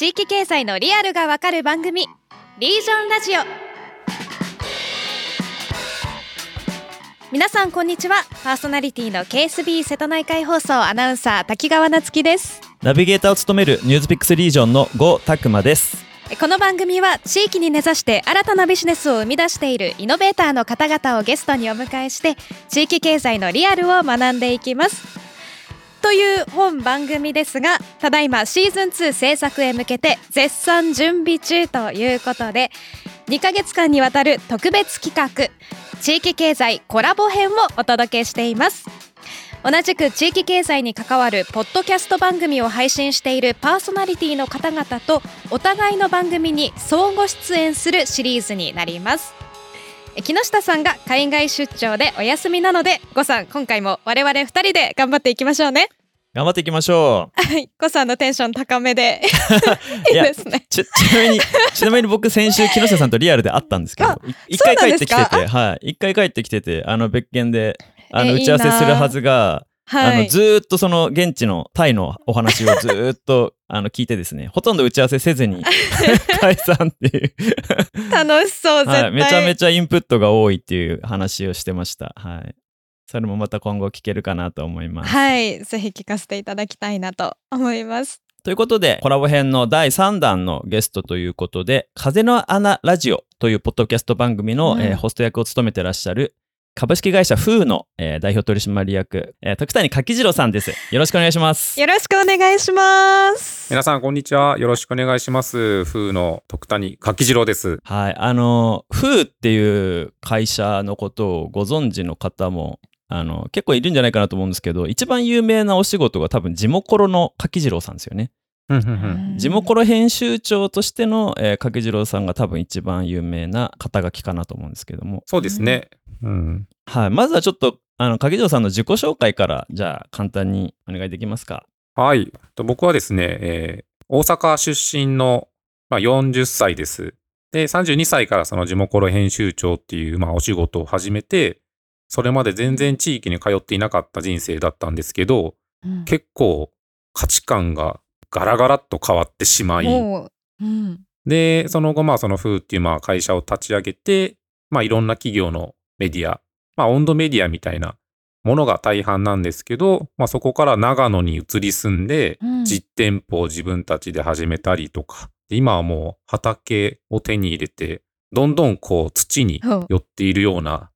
地域経済のリアルがわかる番組リージョンラジオ。皆さんこんにちは。パーソナリティの KSB 瀬戸内海放送アナウンサー滝川夏樹です。ナビゲーターを務めるニュースピックスリージョンの郷拓馬です。この番組は地域に根ざして新たなビジネスを生み出しているイノベーターの方々をゲストにお迎えして地域経済のリアルを学んでいきますという本番組ですがただいまシーズン2制作へ向けて絶賛準備中ということで2ヶ月間にわたる特別企画地域経済コラボ編をお届けしています。同じく地域経済に関わるポッドキャスト番組を配信しているパーソナリティの方々とお互いの番組に相互出演するシリーズになります。木下さんが海外出張でお休みなのでごさん今回も我々2人で頑張っていきましょうね。頑張っていきましょう。はいごさんのテンション高めで。いいですねちちなみに ちなみに僕先週木下さんとリアルで会ったんですけどい一回帰ってきててはい一回帰ってきててあの別件であのえ打ち合わせするはずがはい。あのずーっとその現地のタイのお話をずーっと あの聞いてですねほとんど打ち合わせせずに 解散っていう。楽しそう絶対、はい、めちゃめちゃインプットが多いっていう話をしてました。はい。それもまた今後聞けるかなと思います。はい。ぜひ聞かせていただきたいなと思います。ということで、コラボ編の第3弾のゲストということで、風の穴ラジオというポッドキャスト番組の、うん。えーホスト役を務めてらっしゃる株式会社フーの、えー代表取締役、えー徳谷柿次郎さんです。よろしくお願いします。よろしくお願いします皆さんこんにちはよろしくお願いします風の徳谷柿次郎ですはい。あの、フーっていう会社のことをご存知の方も、あの、結構いるんじゃないかなと思うんですけど、一番有名なお仕事が多分、地元の柿次郎さんですよね。地元コロ編集長としての、えー、柿次郎さんが多分一番有名な肩書きかなと思うんですけども、そうですね。うんはい。まずはちょっと、あの、柿次郎さんの自己紹介から、じゃあ、簡単にお願いできますか。はい。と僕はですね、えー大阪出身の、まあ、40歳です。で32歳からその地元コロ編集長っていう、まあ、お仕事を始めてそれまで全然地域に通っていなかった人生だったんですけどうん。結構価値観がガラガラっと変わってしまい。もううん。で、その後、まあ、その風っていうまあ会社を立ち上げて、まあ、いろんな企業のメディア、まあ、温度メディアみたいなものが大半なんですけど、まあ、そこから長野に移り住んで、うん。実店舗を自分たちで始めたりとか、で今はもう畑を手に入れて、どんどんこう土に寄っているような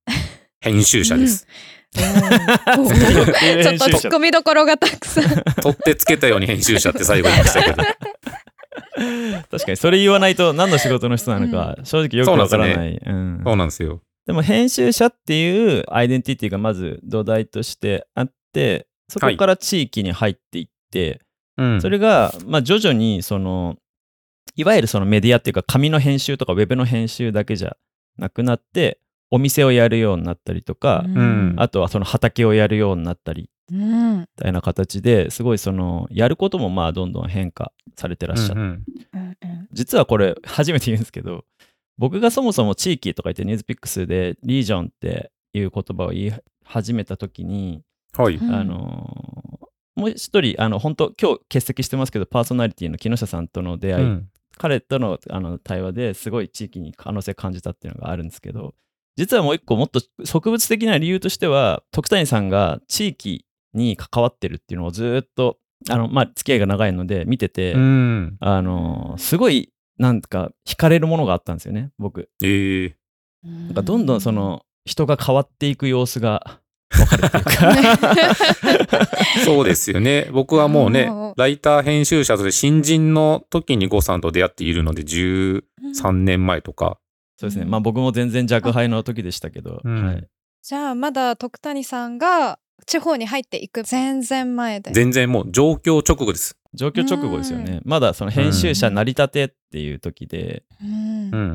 編集者です。お ーちょっと突っ込みどころがたくさん取ってつけたように編集者って最後言いましたけど。確かに、それ言わないと何の仕事の人なのか、正直よくわからない。うんそうなんですよ。でも編集者っていうアイデンティティがまず土台としてあってそこから地域に入っていって、うん。それが、まあ、徐々にそのいわゆるそのメディアっていうか紙の編集とかウェブの編集だけじゃなくなってお店をやるようになったりとか、ん。あとはその畑をやるようになったりうんみたいな形ですごいそのやることもまあどんどん変化されてらっしゃって、うん。うんうん。実はこれ初めて言うんですけど僕がそもそも地域とか言ってニュースピックスでリージョンっていう言葉を言い始めた時に、はい。うん。あのーもう一人あの本当今日欠席してますけどパーソナリティの木下さんとの出会い、うん。彼とのあの対話ですごい地域に可能性感じたっていうのがあるんですけど実はもう一個もっと植物的な理由としては徳谷さんが地域に関わってるっていうのをずっとあの、まあ、付き合いが長いので見てて、うん。あのーすごいなんか惹かれるものがあったんですよね僕ええなんかどんどんその人が変わっていく様子が分かるっていうか そうですよね。僕はもうねうん、ライター編集者として新人の時に呉さんと出会っているので、13年前とか。そうですね。まあ僕も全然若輩の時でしたけど、うん。はい、じゃあまだ徳谷さんが地方に入っていく全然前で。全然もう状況直後です。状況直後ですよね。まだその編集者成り立てっていう時で。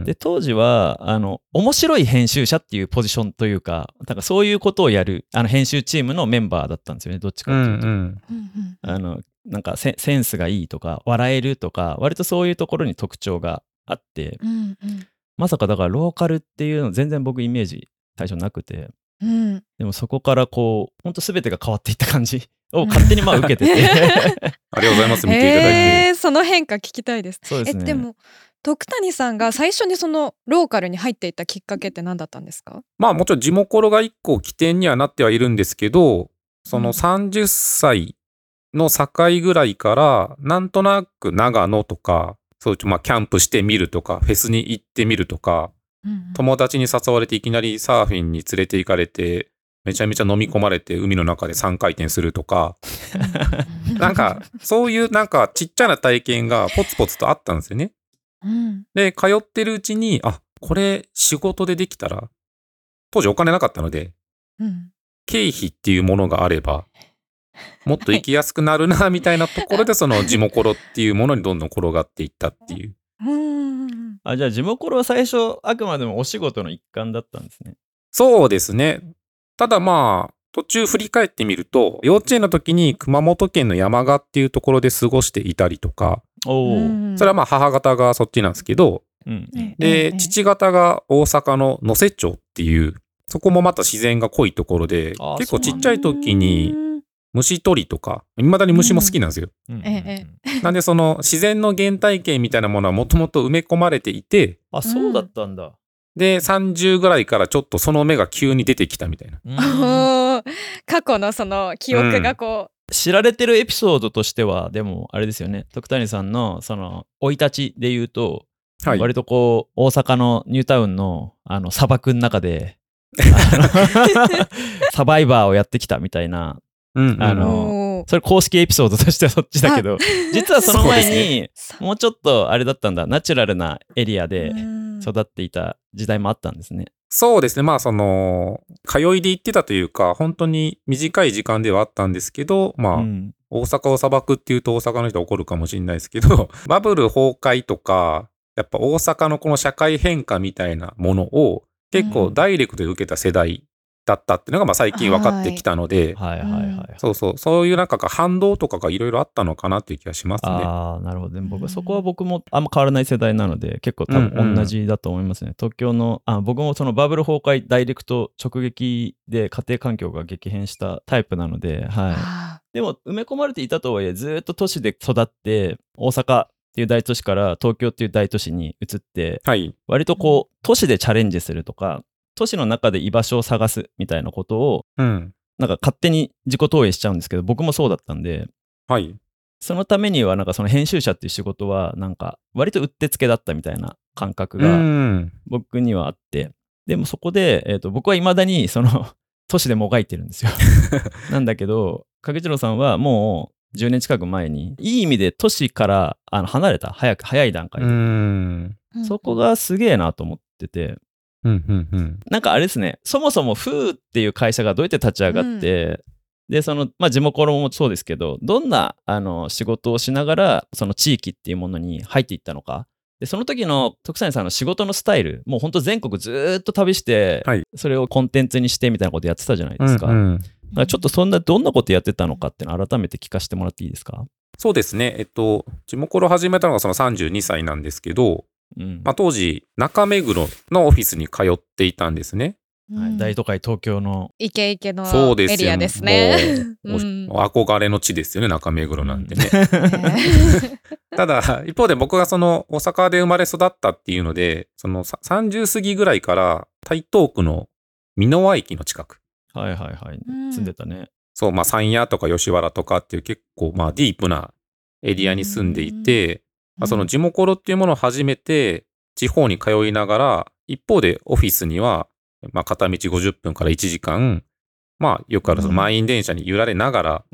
で当時はあの面白い編集者っていうポジションというかなんかそういうことをやるあの編集チームのメンバーだったんですよね。どっちかうっていうと、んうん。うんあのなんかセセンスがいいとか笑えるとか割とそういうところに特徴があって。うんうんまさかだからローカルっていうの全然僕イメージ最初なくてうんでもそこからこうほんと全てが変わっていった感じを 勝手にまあ受けてて。ありがとうございます。見ていただいて。へーその変化聞きたいです。そうですね。えでも徳谷さんが最初にそのローカルに入っていったきっかけって何だったんですか？まあもちろん地元ロが一個起点にはなってはいるんですけど、その30歳の境ぐらいから、なんとなく長野とか、そうまあキャンプしてみるとか、フェスに行ってみるとか、友達に誘われていきなりサーフィンに連れて行かれて、めちゃめちゃ飲み込まれて海の中で3回転するとか、なんかそういうなんかちっちゃな体験がポツポツとあったんですよね。うん。で、通ってるうちに、あ、これ仕事でできたら、当時お金なかったので、うん。経費っていうものがあれば、もっと生きやすくなるな、みたいなところで、その地元ロっていうものにどんどん転がっていったっていう。うん。あじゃあ地元は最初あくまでもお仕事の一環だったんですね。そうですね。ただまあ、途中振り返ってみると、幼稚園の時に熊本県の山鹿っていうところで過ごしていたりとか、それはまあ母方がそっちなんですけど、うん。うんで、父方が大阪の能勢町っていう、そこもまた自然が濃いところであ、結構ちっちゃい時にうん虫取りとか、未だに虫も好きなんですよ。うんうんえなんでその自然の原体験みたいなものはもともと埋め込まれていて、あそうだったんだ。で、30ぐらいからちょっとその目が急に出てきたみたいな。過去のその記憶がこ知られてるエピソードとしてはでもあれですよね徳谷さんのその生い立ちで言うと、はい。割とこう大阪のニュータウンのあの砂漠の中で サバイバーをやってきたみたいなうんうんうあのそれ公式エピソードとしてはそっちだけど 実はその前にもうちょっとあれだったんだ。ナチュラルなエリアでうん。育っていた時代もあったんですね。そうですね。まあその、通いで行ってたというか、本当に短い時間ではあったんですけど、まあ、うん。大阪を砂漠っていうと大阪の人は怒るかもしれないですけど、バブル崩壊とか、やっぱ大阪のこの社会変化みたいなものを結構ダイレクトで受けた世代だったっていうのがまあ最近分かってきたので、はいはいはいはい。そうそう、そういうなんか反動とかがいろいろあったのかなっていう気がしますね。ああ、なるほど。でも僕、うんそこは僕もあんま変わらない世代なので、結構多うんうん分同じだと思いますね。東京の、あ僕もそのバブル崩壊ダイレクト直撃で家庭環境が激変したタイプなので、はい。あでも埋め込まれていたとはいえ、ずっと都市で育って、大阪っていう大都市から東京っていう大都市に移って、はい。割とこう、都市でチャレンジするとか、都市の中で居場所を探すみたいなことを、うん。なんか勝手に自己投影しちゃうんですけど、僕もそうだったんで、はい。そのためには、なんかその編集者っていう仕事は、なんか割とうってつけだったみたいな感覚うがん。僕にはあって、でもそこで、えー、と僕はいまだにその 都市でもがいてるんですよ。なんだけど、影次郎さんはもう10年近く前に、いい意味で都市からあの離れた、早く、早い段階うで、そこがすげえなと思ってて、うん。うん。うん。なんかあれですね、そもそもフーっていう会社がどうやって立ち上がって、で、その、まあ、地元もそうですけど、どんなあの仕事をしながら、その地域っていうものに入っていったのか。で、その時の徳谷さんの仕事のスタイル、もう本当全国ずーっと旅して、はいそれをコンテンツにしてみたいなことやってたじゃないですか。うんうんちょっとそんな、どんなことやってたのかっていうのを改めて聞かせてもらっていいですか？そうですね。えっと、地元を始めたのがその32歳なんですけど、うん。まあ、当時、中目黒のオフィスに通っていたんですね。はい、大都会東京の。イケイケのエリアですね。もうおうん憧れの地ですよね、中目黒なんてね。ね ただ、一方で僕がその大阪で生まれ育ったっていうので、そのさ30過ぎぐらいから台東区の箕輪駅の近く。はいはいはい。うん住んでたね。そう、まあ山谷とか吉原とかっていう結構まあディープなエリアに住んでいて、まあ、その地元ロっていうものを始めて、地方に通いながら、一方でオフィスには、まあ片道50分から1時間、まあよくあるその満員電車に揺られながら。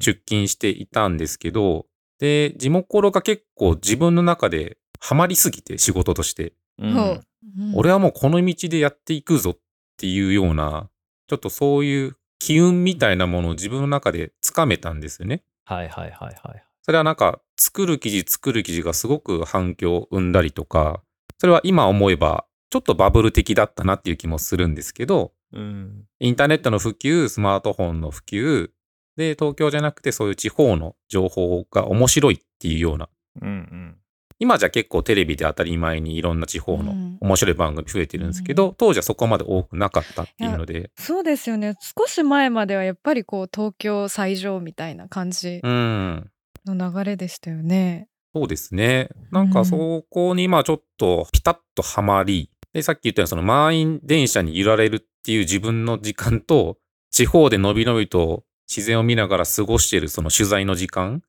出勤していたんですけど、で、地元が結構自分の中でハマりすぎて仕事として、うん俺はもうこの道でやっていくぞっていうような、ちょっとそういう機運みたいなものを自分の中でつかめたんですよね。はいはいはいはい。それはなんか作る記事作る記事がすごく反響を生んだりとか、それは今思えばちょっとバブル的だったなっていう気もするんですけど、うん。インターネットの普及、スマートフォンの普及、で、東京じゃなくてそういう地方の情報が面白いっていうような、うんうん。今じゃ結構テレビで当たり前にいろんな地方のうん面白い番組増えてるんですけど、当時はそこまで多くなかったっていうので、そうですよね少し前まではやっぱりこう東京最上みたいな感じうん。の流れでしたよね。そうですね。なんかそこにまあちょっとピタッとはまり、で、さっき言ったようにその満員電車に揺られるっていう自分の時間と、地方でのびのびと自然を見ながら過ごしているその取材の時間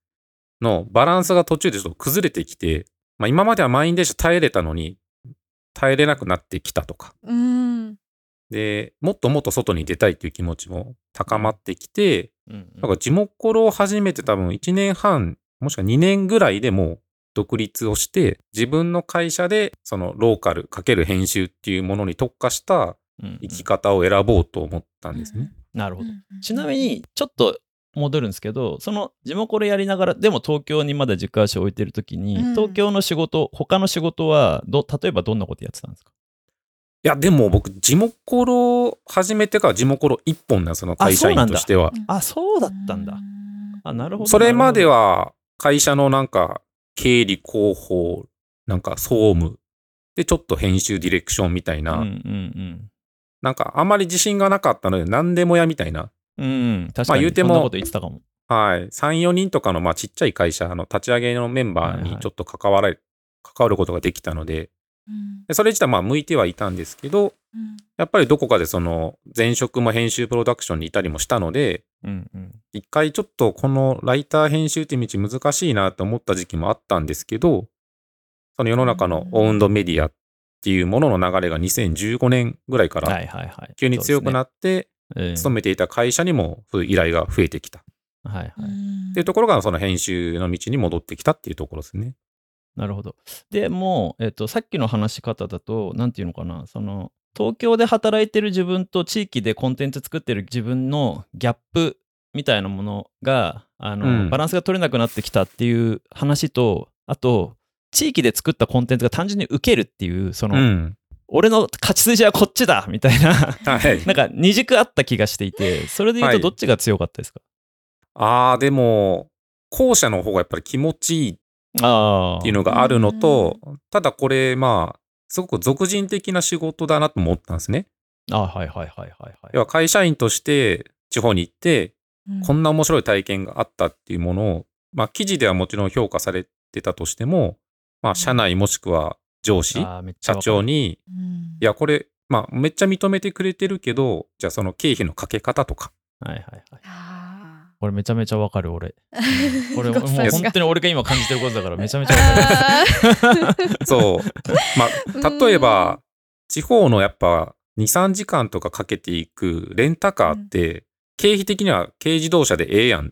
のバランスが途中でちょっと崩れてきて、まあ今までは満員電車耐えれたのに、耐えれなくなってきたとか。うんで、もっともっと外に出たいっていう気持ちも高まってきて、うん。だから地元コロを始めて多分1年半、もしくは2年ぐらいでもう独立をして、自分の会社でそのローカルかける編集っていうものに特化したうん生き方を選ぼうと思ったんですね。なるほど。うんちなみに、ちょっと戻るんですけど、その地元コロやりながら、でも東京にまだ実家足を置いてるときに、うん。東京の仕事、他の仕事はど、例えばどんなことやってたんですか？いや、でも僕、地元コロ始めてから地元コロ一本なんですよ、その会社員としては。あ、そうだったんだ。あ、なるほど。それまでは、は会社のなんか経理広報、なんか総務、で、ちょっと編集ディレクションみたいな、うんうんなんかあんまり自信がなかったので何でもやみたいなうん。うん、確かに。まあ言うてもそんなこと言ってたかも。はい。3、4人とかの、まあ、ちっちゃい会社の立ち上げのメンバーにちょっと関わられ、関わることができたので、うんでそれ自体まあ向いてはいたんですけど、うんやっぱりどこかでその前職も編集プロダクションにいたりもしたので、うんうん。一回ちょっとこのライター編集って道難しいなと思った時期もあったんですけど、その世の中のオウンドメディアっていうものの流れが2015年ぐらいかはら。急に強くなっって、て勤めていた会社にもそういう依頼が増えてきた。はいはい。っていうところがその編集の道に戻ってきたっていうところですね。なるほど。でもう、えっと、さっきの話し方だと、なんていうのかな、その、東京で働いてる自分と地域でコンテンツ作ってる自分のギャップみたいなものが、あの、うんバランスが取れなくなってきたっていう話と、あと、地域で作ったコンテンツが単純に受けるっていう、その、うん。俺の勝ち筋はこっちだみたいな、はい。なんか二軸あった気がしていて、それで言うとはいどっちが強かったですか、ああ、でも、後者の方がやっぱり気持ちいいっああ。ていうのがあるのと、ただこれ、まあ、すごく俗人的な仕事だなと思ったんですね。あはいはいはいはいはい。要は会社員として地方に行って、うんこんな面白い体験があったっていうものを、まあ、記事ではもちろん評価されてたとしても、まあ、社内もしくは上司、社長に、うんいや、これ、まあ、めっちゃ認めてくれてるけど、じゃあその経費のかけ方とか、はいはいはい。あこれめちゃめちゃわかる俺。ーこれもう本当に俺が今感じてることだからめちゃめちゃわかる。そう。まあ、例えば、地方のやっぱ2、3時間とかかけていくレンタカーって、経費的には軽自動車でええやんっ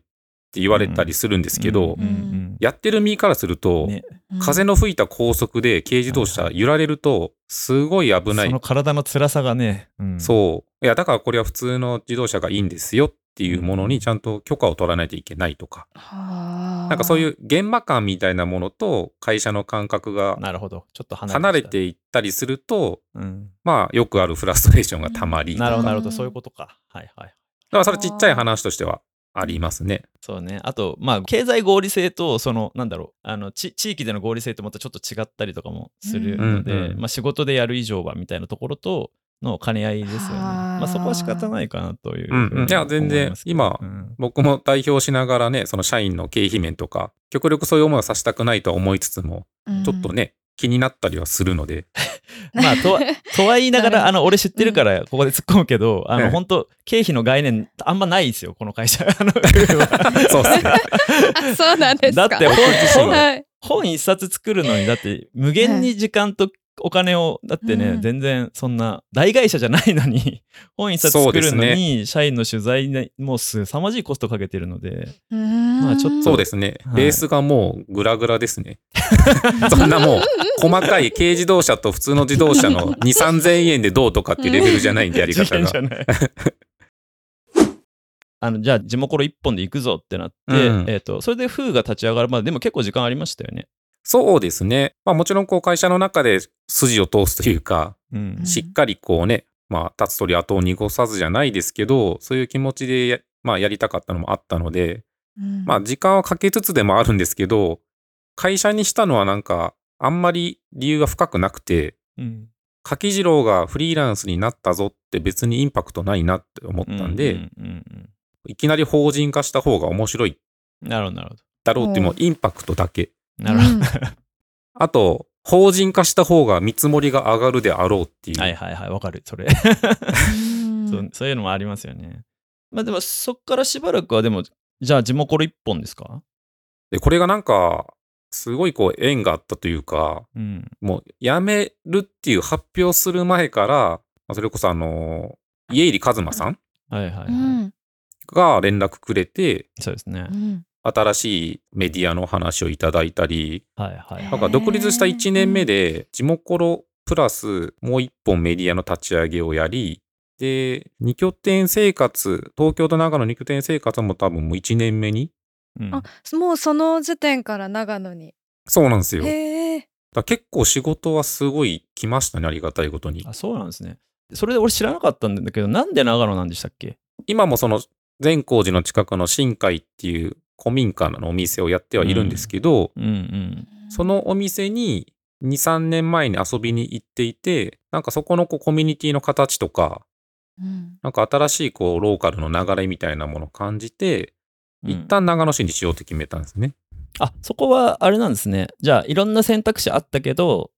て言われたりするんですけど、うんうんやってる身からすると、ね風の吹いた高速で軽自動車揺られると、すごい危ないその。体の辛さがね。うんそう。いや、だからこれは普通の自動車がいいんですよっていうものにちゃんと許可を取らないといけないとか、はあなんかそういう現場感みたいなものと会社の感覚がなるほど。ちょっと離れていったりすると、た。うんまあ、よくあるフラストレーションがたまり、なるほど、なるほど。うんそういうことか。はいはい。だからそれちっちゃい話としてはありますね。そうね。あと、まあ、経済合理性と、その、なんだろう、あの、ち地域での合理性ってまたちょっと違ったりとかもするので、うんうん。うんまあ、仕事でやる以上はみたいなところとの兼ね合いですよね。はあまあ、そこは仕方ないかなというふうんうん。いや全然今うん。僕も代表しながらね、その社員の経費面とか、極力そういう思いをさせたくないとは思いつつも、ちょっとね、気になったりはするので、まあ、とは、とは言いながら、あの、俺知ってるから、ここで突っ込むけど、あの、ええ。本当経費の概念、あんまないですよ、この会社。あのそうですね。あそうなんですか。だって本本はい本一冊作るのに、だって、無限に時間とお金を、だってね、うん全然、そんな、大会社じゃないのに、本一冊作るのに、社員の取材にもうすさまじいコストかけてるので、ままあちょっとそうですね。はいベースがもうグラグラですね。そんなもう、細かい軽自動車と普通の自動車の 2、3000円でどうとかっていうレベルじゃないんで、やり方が。あのじゃあ地元一本で行くぞってなって、うんえっ、とそれで風が立ち上がるまででも結構時間ありましたよね。そうですね。まあもちろんこう会社の中で筋を通すというか、うんんしっかりこうね、まあ立つ鳥後を濁さずじゃないですけど、そういう気持ちでや,、まあ、やりたかったのもあったので、まあ時間はかけつつでもあるんですけど、会社にしたのはなんかあんまり理由が深くなくて、うん。柿次郎がフリーランスになったぞって別にインパクトないなって思ったんで、うんうんいきなり法人化した方が面白いうんなるほど、なるほだろうっていうもううんインパクトだけ。ど。なるほど。あと、法人化した方が見積もりが上がるであろうっていう。はいはいはい、わかる、それ。うんそうそういうのもありますよね。まあでも、そっからしばらくは、でも、じゃあ、地元一本ですか？で、これがなんか、すごいこう縁があったというか、うん。もう辞めるっていう発表する前から、まあそれこそあの、家入一馬さんはいはいはい。うんが連絡くれて、そうですねう。ん新しいメディアの話をいただいたり、はいはいはい。なんか独立した1年目で、地元コロプラスもう一本メディアの立ち上げをやり、で、二拠点生活、東京と長野二拠点生活も多分もう1年目に。うんあもうその時点から長野にそうなんですよ。結構仕事はすごい来ましたね、ありがたいことに。あ、そうなんですね。それで俺知らなかったんだけど、なんで長野なんでしたっけ？今もその善光寺の近くの新海っていう古民家のお店をやってはいるんですけど、うんうん。そのお店に2、3年前に遊びに行っていて、なんかそこのこうコミュニティの形とか、うんなんか新しいこうローカルの流れみたいなものを感じて、うん一旦長野市にしようって決めたんですね。あ、そこはあれなんですね。じゃあ、いろんな選択肢あったけど、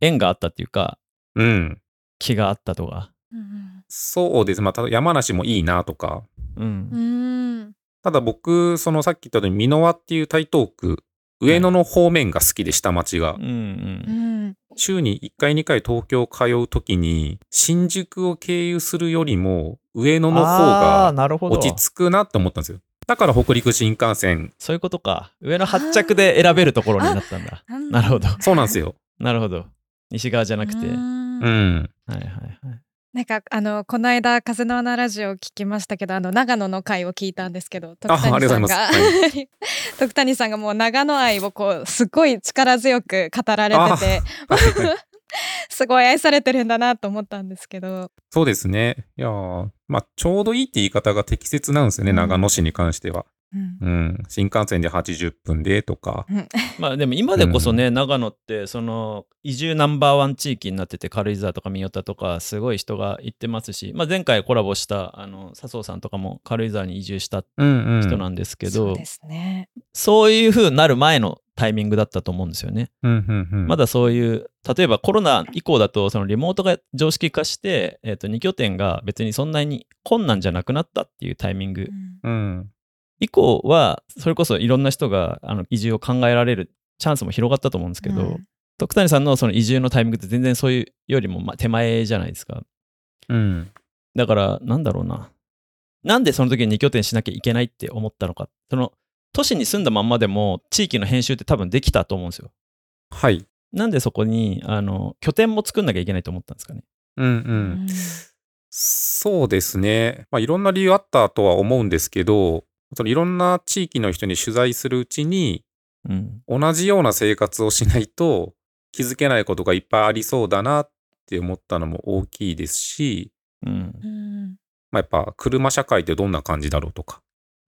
縁があったっていうか、うん。気があったとか。うんそうです。まあ、ただ山梨もいいなとか。うん。うんただ僕、そのさっき言ったように、美濃輪っていう台東区、上野の方面が好きで、下町がうんう。うんん週に1回2回東京通うときに、新宿を経由するよりも、上野の方がなるほど。落ち着くなって思ったんですよ。だから北陸新幹線、そういうことか。上の発着で選べるところになったんだ。なるほど。そうなんですよ。なるほど。西側じゃなくて。はいうんうん。はいはい。なんかあのこの間風の穴ラジオを聞きましたけどあの長野の回を聞いたんですけど徳谷さんが。ざい 徳谷さんがもう長野愛をこうすごい力強く語られてて すごい愛されてるんだなと思ったんですけど。そうですね。いやーまあ、ちょうどいいって言い方が適切なんですよね、うん。長野市に関しては。うんうん。新幹線で80分でとか。まあでも今でこそね、長野ってその移住ナンバーワン地域になってて軽井沢とか三代田とかすごい人が行ってますし、まあ、前回コラボしたあの笹生さんとかも軽井沢に移住したうんうん。人なんですけど、そうですねそういう風になる前のタイミングだったと思うんですよね。うんうんうん。まだそういう例えばコロナ以降だとそのリモートが常識化して、えー、と2拠点が別にそんなに困難じゃなくなったっていうタイミングうんうん。以降はそれこそいろんな人があの移住を考えられるチャンスも広がったと思うんですけど、うん徳谷さんのその移住のタイミングって全然そういうよりもまあ手前じゃないですか。うん。だからなんだろうな。なんでその時に2拠点しなきゃいけないって思ったのか。その都市に住んだまんまでも地域の編集って多分できたと思うんですよ。はい。なんでそこにあの拠点も作んなきゃいけないと思ったんですかね。うんう。うんんそうですね。まあ、いろんな理由あったとは思うんですけど、そのいろんな地域の人に取材するうちに、うん。同じような生活をしないと気づけないことがいっぱいありそうだなって思ったのも大きいですし、うん。うんまあ、やっぱ車社会ってどんな感じだろうとか、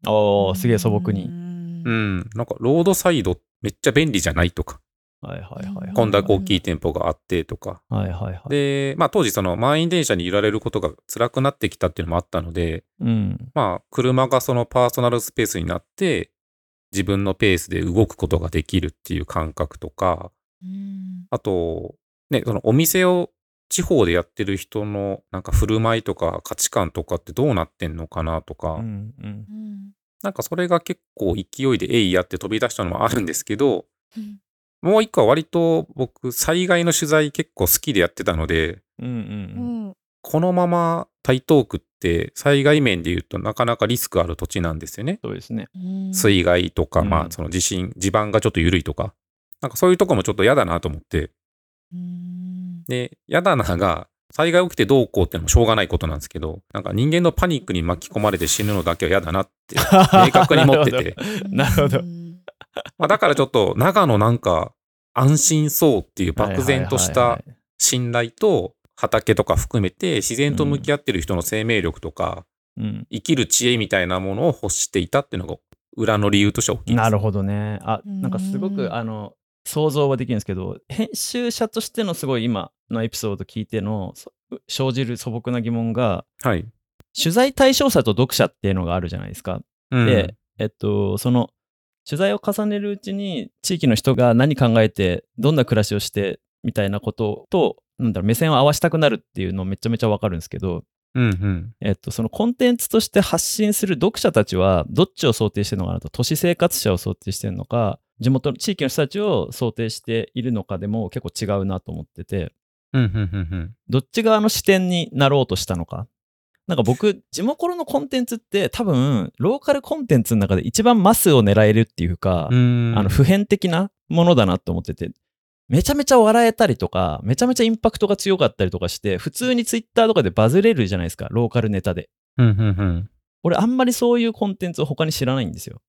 おー、すげえ素朴うに。んうん、なんかロードサイドめっちゃ便利じゃないとか、はいはいはいはい。こんだけ大きい店舗があってとか、はいはいはい。で、まあ当時その満員電車に揺られることが辛くなってきたっていうのもあったので、うん。まあ車がそのパーソナルスペースになって、自分のペースで動くことができるっていう感覚とか、うんあと、ね、そのお店を地方でやってる人のなんか振る舞いとか価値観とかってどうなってんのかなとか、うんうん。うんなんかそれが結構勢いでえいやって飛び出したのもあるんですけど、うんもう一個は割と僕災害の取材結構好きでやってたので、うんうんうん。うんこのまま台東区って災害面で言うとなかなかリスクある土地なんですよね。そうですね。うん水害とか、うんまあその地震、地盤がちょっと緩いとか、なんかそういうとこもちょっと嫌だなと思って、うんで、嫌だなが、災害起きてどうこうってのもしょうがないことなんですけど、なんか人間のパニックに巻き込まれて死ぬのだけは嫌だなって、明確に持ってて。なるほどうん まあだからちょっと長野なんか安心そうっていう漠然とした信頼と畑とか含めて自然と向き合ってる人の生命力とか、うん。生きる知恵みたいなものを欲していたっていうのが裏の理由としては大きいです。なるほどね。あ、うんなんかすごく、あの、想像はできるんですけど編集者としてのすごい今のエピソード聞いてのそ生じる素朴な疑問がはい。取材対象者と読者っていうのがあるじゃないですか。うんで、えっと、その取材を重ねるうちに地域の人が何考えてどんな暮らしをしてみたいなこととなんだろう目線を合わせたくなるっていうのめちゃめちゃわかるんですけど、うんうん。えっと、そのコンテンツとして発信する読者たちはどっちを想定してるのかなと都市生活者を想定してるのか地元の地域の人たちを想定しているのかでも結構違うなと思っててうんうんうんうん。どっち側の視点になろうとしたのかなんか僕地元のコンテンツって多分ローカルコンテンツの中で一番マスを狙えるっていうか、うん。あの普遍的なものだなと思っててめちゃめちゃ笑えたりとかめちゃめちゃインパクトが強かったりとかして普通にツイッターとかでバズれるじゃないですかローカルネタで。うんうんうん。俺あんまりそういうコンテンツを他に知らないんですよ。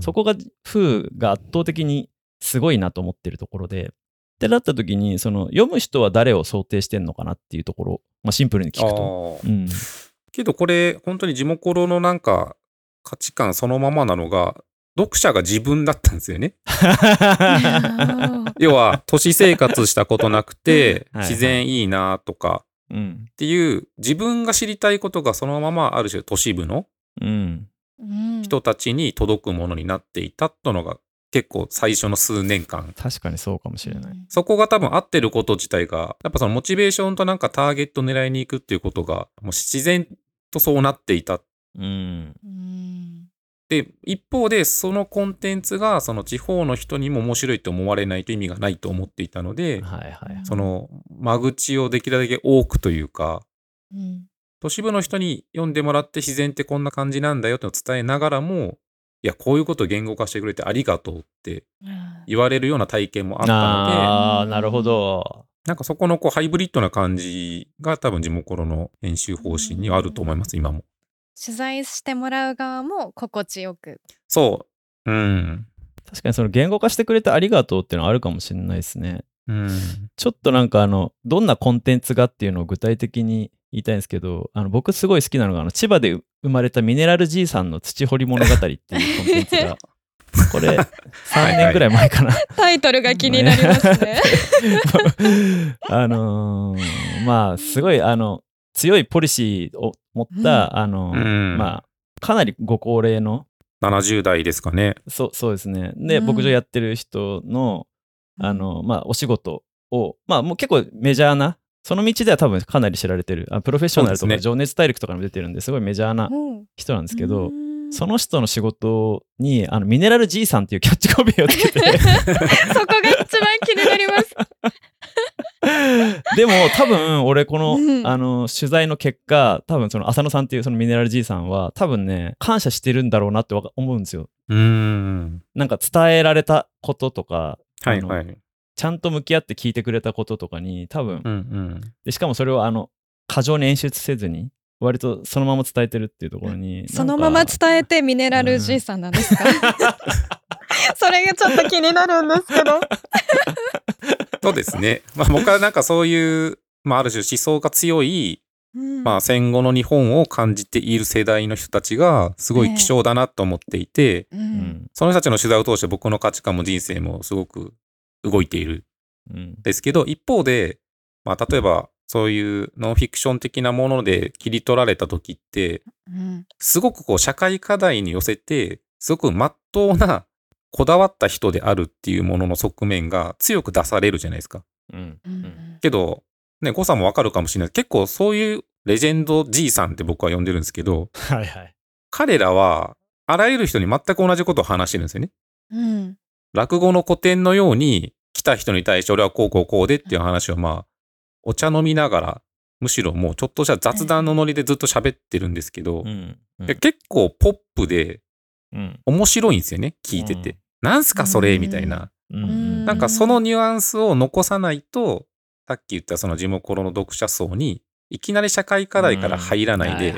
そこが風が圧倒的にすごいなと思ってるところでってなった時にその読む人は誰を想定してんのかなっていうところ、まあ、シンプルに聞くと。うん、けどこれ、本当に地元のなんか価値観そのままなのが、読者が自分だったんですよね。要は、都市生活したことなくて 自然いいなとかうん。っていう、自分が知りたいことがそのままある種都市部のうん。人たちに届くものになっていたとのが結構最初の数年間。確かにそうかもしれない。そこが多分合ってること自体が、やっぱそのモチベーションとなんかターゲット狙いに行くっていうことが、もう自然とそうなっていたうんうんで、一方で、そのコンテンツが、その地方の人にも面白いと思われないと意味がないと思っていたので、はいはい。その間口をできるだけ多くというか、うん都市部の人に読んでもらって自然ってこんな感じなんだよってのを伝えながらも、いや、こういうことを言語化してくれてありがとうって言われるような体験もあったのああ、なるほど。で、なんかそこのこうハイブリッドな感じが多分地元の編集方針にはあると思います、今も。取材してもらう側も心地よく。そう。うん。確かにその言語化してくれてありがとうっていうのはあるかもしれないですね。うん。ちょっとなんかあの、どんなコンテンツがっていうのを具体的に言いたいんですけど、あの僕すごい好きなのが、あの千葉で生まれたミネラルじいさんの土掘り物語っていうコンテンツが、これ3年ぐらい前かな。タイトルが気になりますね。あのーまあ、すごい、あの、強いポリシーを持った、あの、うんまあ、かなりご高齢の、70代ですかね。そうそうですね。で、うん牧場やってる人の、あの、まあ、お仕事を、まあ、もう結構メジャーな、その道では多分かなり知られてる、あプロフェッショナルとか、情熱大陸とかにも出てるんですごいメジャーなうん人なんですけど、うんその人の仕事に、あの、ミネラル G さんっていうキャッチコピーをつけて、そこが一番気になります。でも多分俺この,、うんあの取材の結果多分その浅野さんっていうそのミネラル G さんは多分ね感謝してるんだろうなって思うんですよ。うーん。なんか伝えられたこととか、はいはい。ちゃんと向き合って聞いてくれたこととかに多分、うんうん。でしかもそれをあの過剰に演出せずに割とそのまま伝えてるっていうところにそのまま伝えてミネラル G さんなんですか、それがちょっと気になるんですけど。そうですね。まあ僕はなんかそういう、まあある種思想が強い、まあ戦後の日本を感じている世代の人たちがすごい希少だなと思っていて、ううんんその人たちの取材を通して僕の価値観も人生もすごく動いているうんんですけど、一方で、まあ例えばそういうノンフィクション的なもので切り取られた時って、うんすごくこう社会課題に寄せて、すごく真っ当なこだわった人であるっていうものの側面が強く出されるじゃないですか。うんけど、ね、誤差もわかるかもしれない。結構そういうレジェンド G さんって僕は呼んでるんですけど、はいはい。彼らはあらゆる人に全く同じことを話してるんですよね。うん落語の古典のように来た人に対して俺はこうこうこうでっていう話をまあ、お茶飲みながら、むしろもうちょっとした雑談のノリでずっと喋ってるんですけど、うんうん。で結構ポップでうん。面白いんですよね、聞いてて。うん。なんすかそれうんみたいな。うん。うん。なんかそのニュアンスを残さないと、さっき言ったその地元の読者層に、いきなり社会課題から入らないで、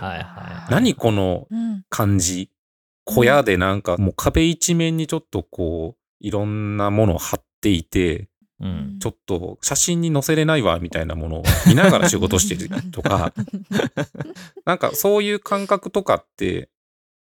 何このうん。感じ、小屋でなんかもう壁一面にちょっとこう、いろんなものを貼っていて、うん。ちょっと写真に載せれないわみたいなものを見ながら仕事してるとか、なんかそういう感覚とかって、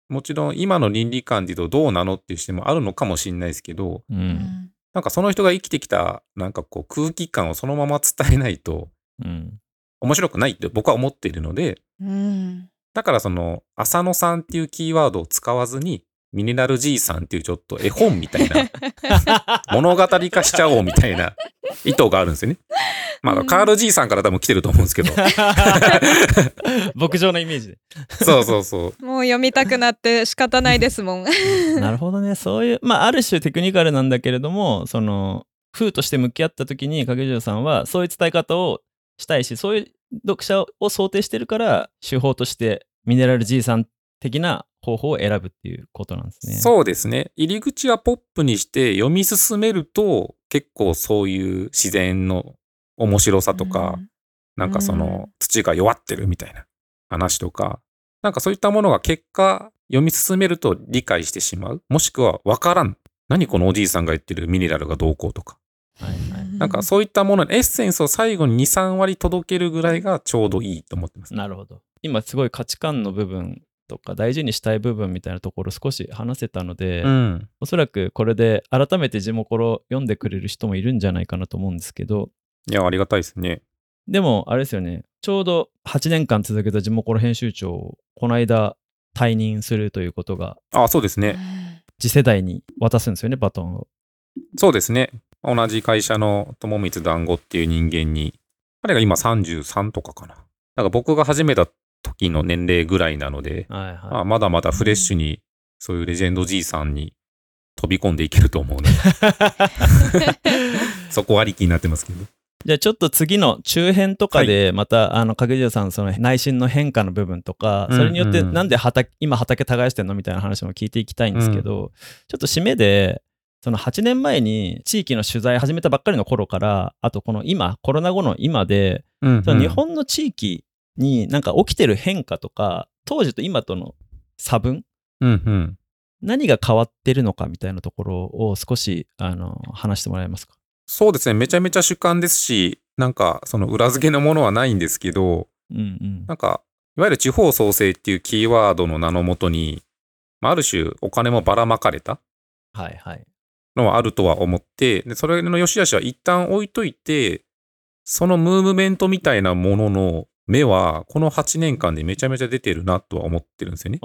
もちろん今の倫理観で言うとどうなのっていう視点もあるのかもしれないですけど、うん。なんかその人が生きてきた、なんかこう空気感をそのまま伝えないとうん。面白くないって僕は思っているので、うん。だからその、浅野さんっていうキーワードを使わずに、ミネラル G さんっていうちょっと絵本みたいな、物語化しちゃおうみたいな意図があるんですよね。まあ、うんカール G さんから多分来てると思うんですけど。牧場のイメージで。そうそうそう。もう読みたくなって仕方ないですもん。なるほどね。そういう、まあ、ある種テクニカルなんだけれども、その、風として向き合った時に影城さんはそういう伝え方をしたいし、そういう読者を想定してるから、手法としてミネラル G さん的な方法を選ぶっていうことなんですね。そうですね。入り口はポップにして読み進めると、結構そういう自然の面白さとか、なんかその土が弱ってるみたいな話とか、なんかそういったものが結果読み進めると理解してしまう。もしくはわからん。何このおじいさんが言ってるミネラルがどうこうとか。はいはいなんかそういったもの、エッセンスを最後に2、3割届けるぐらいがちょうどいいと思ってます。なるほど。今すごい価値観の部分とか大事にしたい部分みたいなところ少し話せたので、うん。おそらくこれで改めて地元コ読んでくれる人もいるんじゃないかなと思うんですけど、いや、ありがたいですね。でもあれですよね、ちょうど8年間続けた地元コ編集長をこの間退任するということがあ、そうですね。次世代に渡すんですよね、バトンを。そうですね。同じ会社の友光団子っていう人間に、彼が今33とかかな。だから僕が始めた時の年齢ぐらいなので、はいまあ、はまだまだフレッシュに、そういうレジェンドじいさんに飛び込んでいけると思うので、そこありきになってますけど。じゃあちょっと次の中編とかでまた、あの影城さんその内心の変化の部分とか、それによってうんうん。なんで畑今畑耕してんのみたいな話も聞いていきたいんですけど、ちょっと締めでその8年前に地域の取材始めたばっかりの頃からあとこの今コロナ後の今で、うん。その日本の地域になんか起きてる変化とか当時と今との差分？うんうん。何が変わってるのかみたいなところを少しあの話してもらえますか？そうですね。めちゃめちゃ主観ですし、なんかその裏付けのものはないんですけど、うんうんなんか、いわゆる地方創生っていうキーワードの名のもとに、まあ、ある種お金もばらまかれたはいはいのはあるとは思って、でそれの良し悪しは一旦置いといて、そのムーブメントみたいなものの目は、この8年間でめちゃめちゃ出てるなとは思ってるんですよね。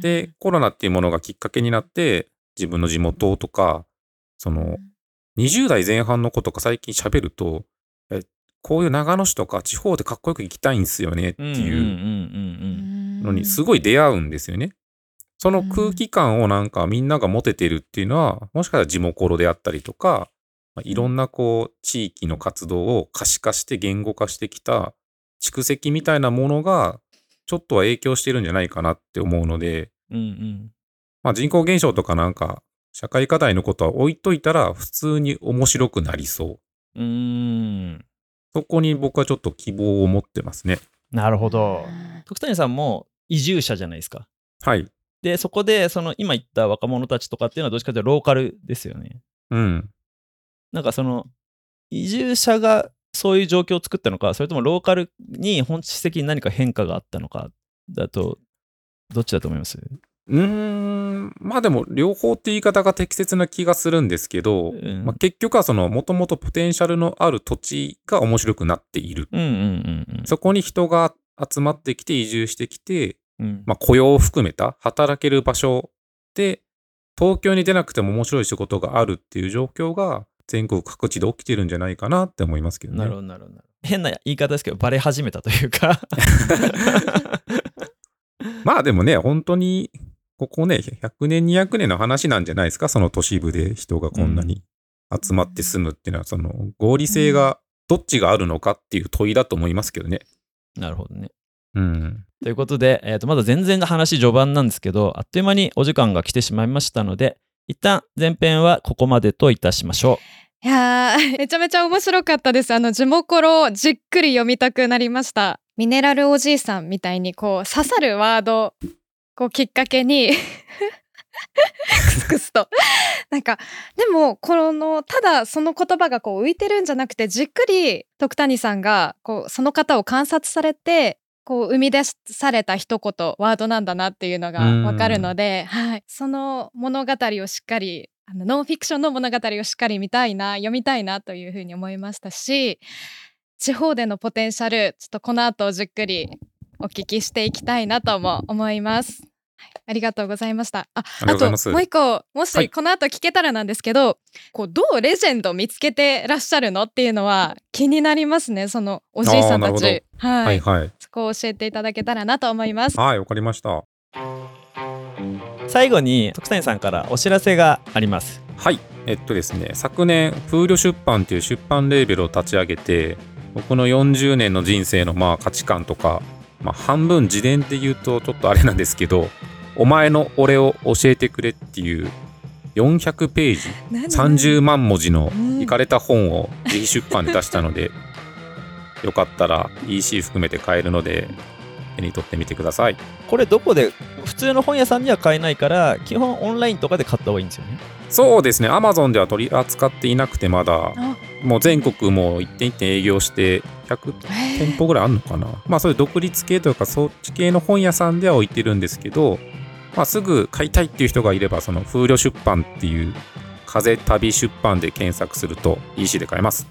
で、コロナっていうものがきっかけになって、自分の地元とか、その、20代前半の子とか最近喋ると、えこういう長野市とか地方でかっこよく行きたいんですよねっていうのにすごい出会うんですよね。その空気感をなんかみんなが持ててるっていうのは、もしかしたら地元であったりとか、まあいろんなこう地域の活動を可視化して言語化してきた蓄積みたいなものがちょっとは影響してるんじゃないかなって思うので、うんうんまあ人口減少とかなんか社会課題のことは置いといたら普通に面白くなりそう。うーんそこに僕はちょっと希望を持ってますね。なるほど徳谷さんも移住者じゃないですかはい。でそこでその今言った若者たちとかっていうのはどっちかというとローカルですよねうん。なんかその移住者がそういう状況を作ったのかそれともローカルに本質的に何か変化があったのかだとどっちだと思います？うーん、まあでも両方って言い方が適切な気がするんですけど、うん。まあ、結局はそのもともとポテンシャルのある土地が面白くなっている。うんうんうんうん。そこに人が集まってきて移住してきて、うん。まあ、雇用を含めた働ける場所で東京に出なくても面白い仕事があるっていう状況が全国各地で起きてるんじゃないかなって思いますけどね。なるほどなるほど変な言い方ですけどバレ始めたというか まあでもね、本当にここね、100年200年の話なんじゃないですか、その都市部で人がこんなに集まって住むっていうのは、その合理性がどっちがあるのかっていう問いだと思いますけどね。なるほどねうん。ということで、えー、とまだ全然話序盤なんですけどあっという間にお時間が来てしまいましたので一旦前編はここまでといたしましょいやーめちゃめちゃ面白かったです。あの地元コロじっくり読みたくなりました。ミネラルおじいさんみたいにこう刺さるワードこうきっかけにクスクスと。なんかでもこのただその言葉がこう浮いてるんじゃなくてじっくり徳谷さんがこうその方を観察されてこう生み出された一言ワードなんだなっていうのがわかるので、はい、その物語をしっかりあのノンフィクションの物語をしっかり見たいな読みたいなというふうに思いましたし地方でのポテンシャルちょっとこの後じっくりお聞きしていきたいなとも思います。はいありがとうございました。あ、あともう一個もはいしこの後聞けたらなんですけど、こうどうレジェンド見つけてらっしゃるのっていうのは気になりますね。そのおじいさんたち、はい、はいはい。そこを教えていただけたらなと思います。はい、わかりました。最後に徳谷さんからお知らせがありますはい。えっとですね、昨年、風流出版という出版レーベルを立ち上げて、僕の40年の人生のまあ価値観とか、まあ、半分自伝で言うとちょっとあれなんですけど、お前の俺を教えてくれっていう400ページ、何？30万文字のうん。いかれた本を自費出版で出したので、よかったら EC 含めて買えるので、手に取ってみてください。これどこで？普通の本屋さんには買えないから基本オンラインとかで買った方がいいんですよね。そうですね、Amazon では取り扱っていなくてまだ、あ。もう全国もう一点一点営業して100へー店舗ぐらいあるのかな。まあそういう独立系とかそっち系の本屋さんでは置いてるんですけど、まあ、すぐ買いたいっていう人がいればその風量出版っていう風旅出版で検索すると EC で買えます。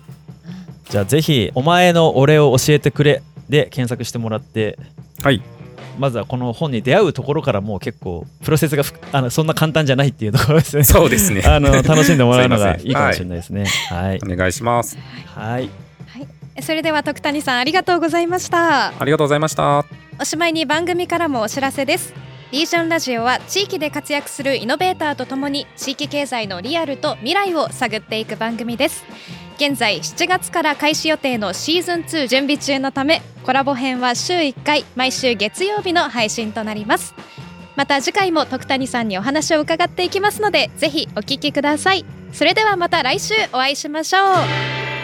じゃあぜひ「お前の俺を教えてくれ」で検索してもらってはい。まずはこの本に出会うところからもう結構プロセスがふ あのそんな簡単じゃないっていうところですね。そうですね。あの楽しんでもらうのが すいいいかもしれないですね。はい。お願いします。はい。それでは徳谷さんありがとうございました。ありがとうございました。おしまいに番組からもお知らせですリージョンラジオは地域で活躍するイノベーターとともに地域経済のリアルと未来を探っていく番組です。現在7月から開始予定のシーズン2準備中のためコラボ編は週1回毎週月曜日の配信となります。また次回も徳谷さんにお話を伺っていきますのでぜひお聞きください。それではまた来週お会いしましょう。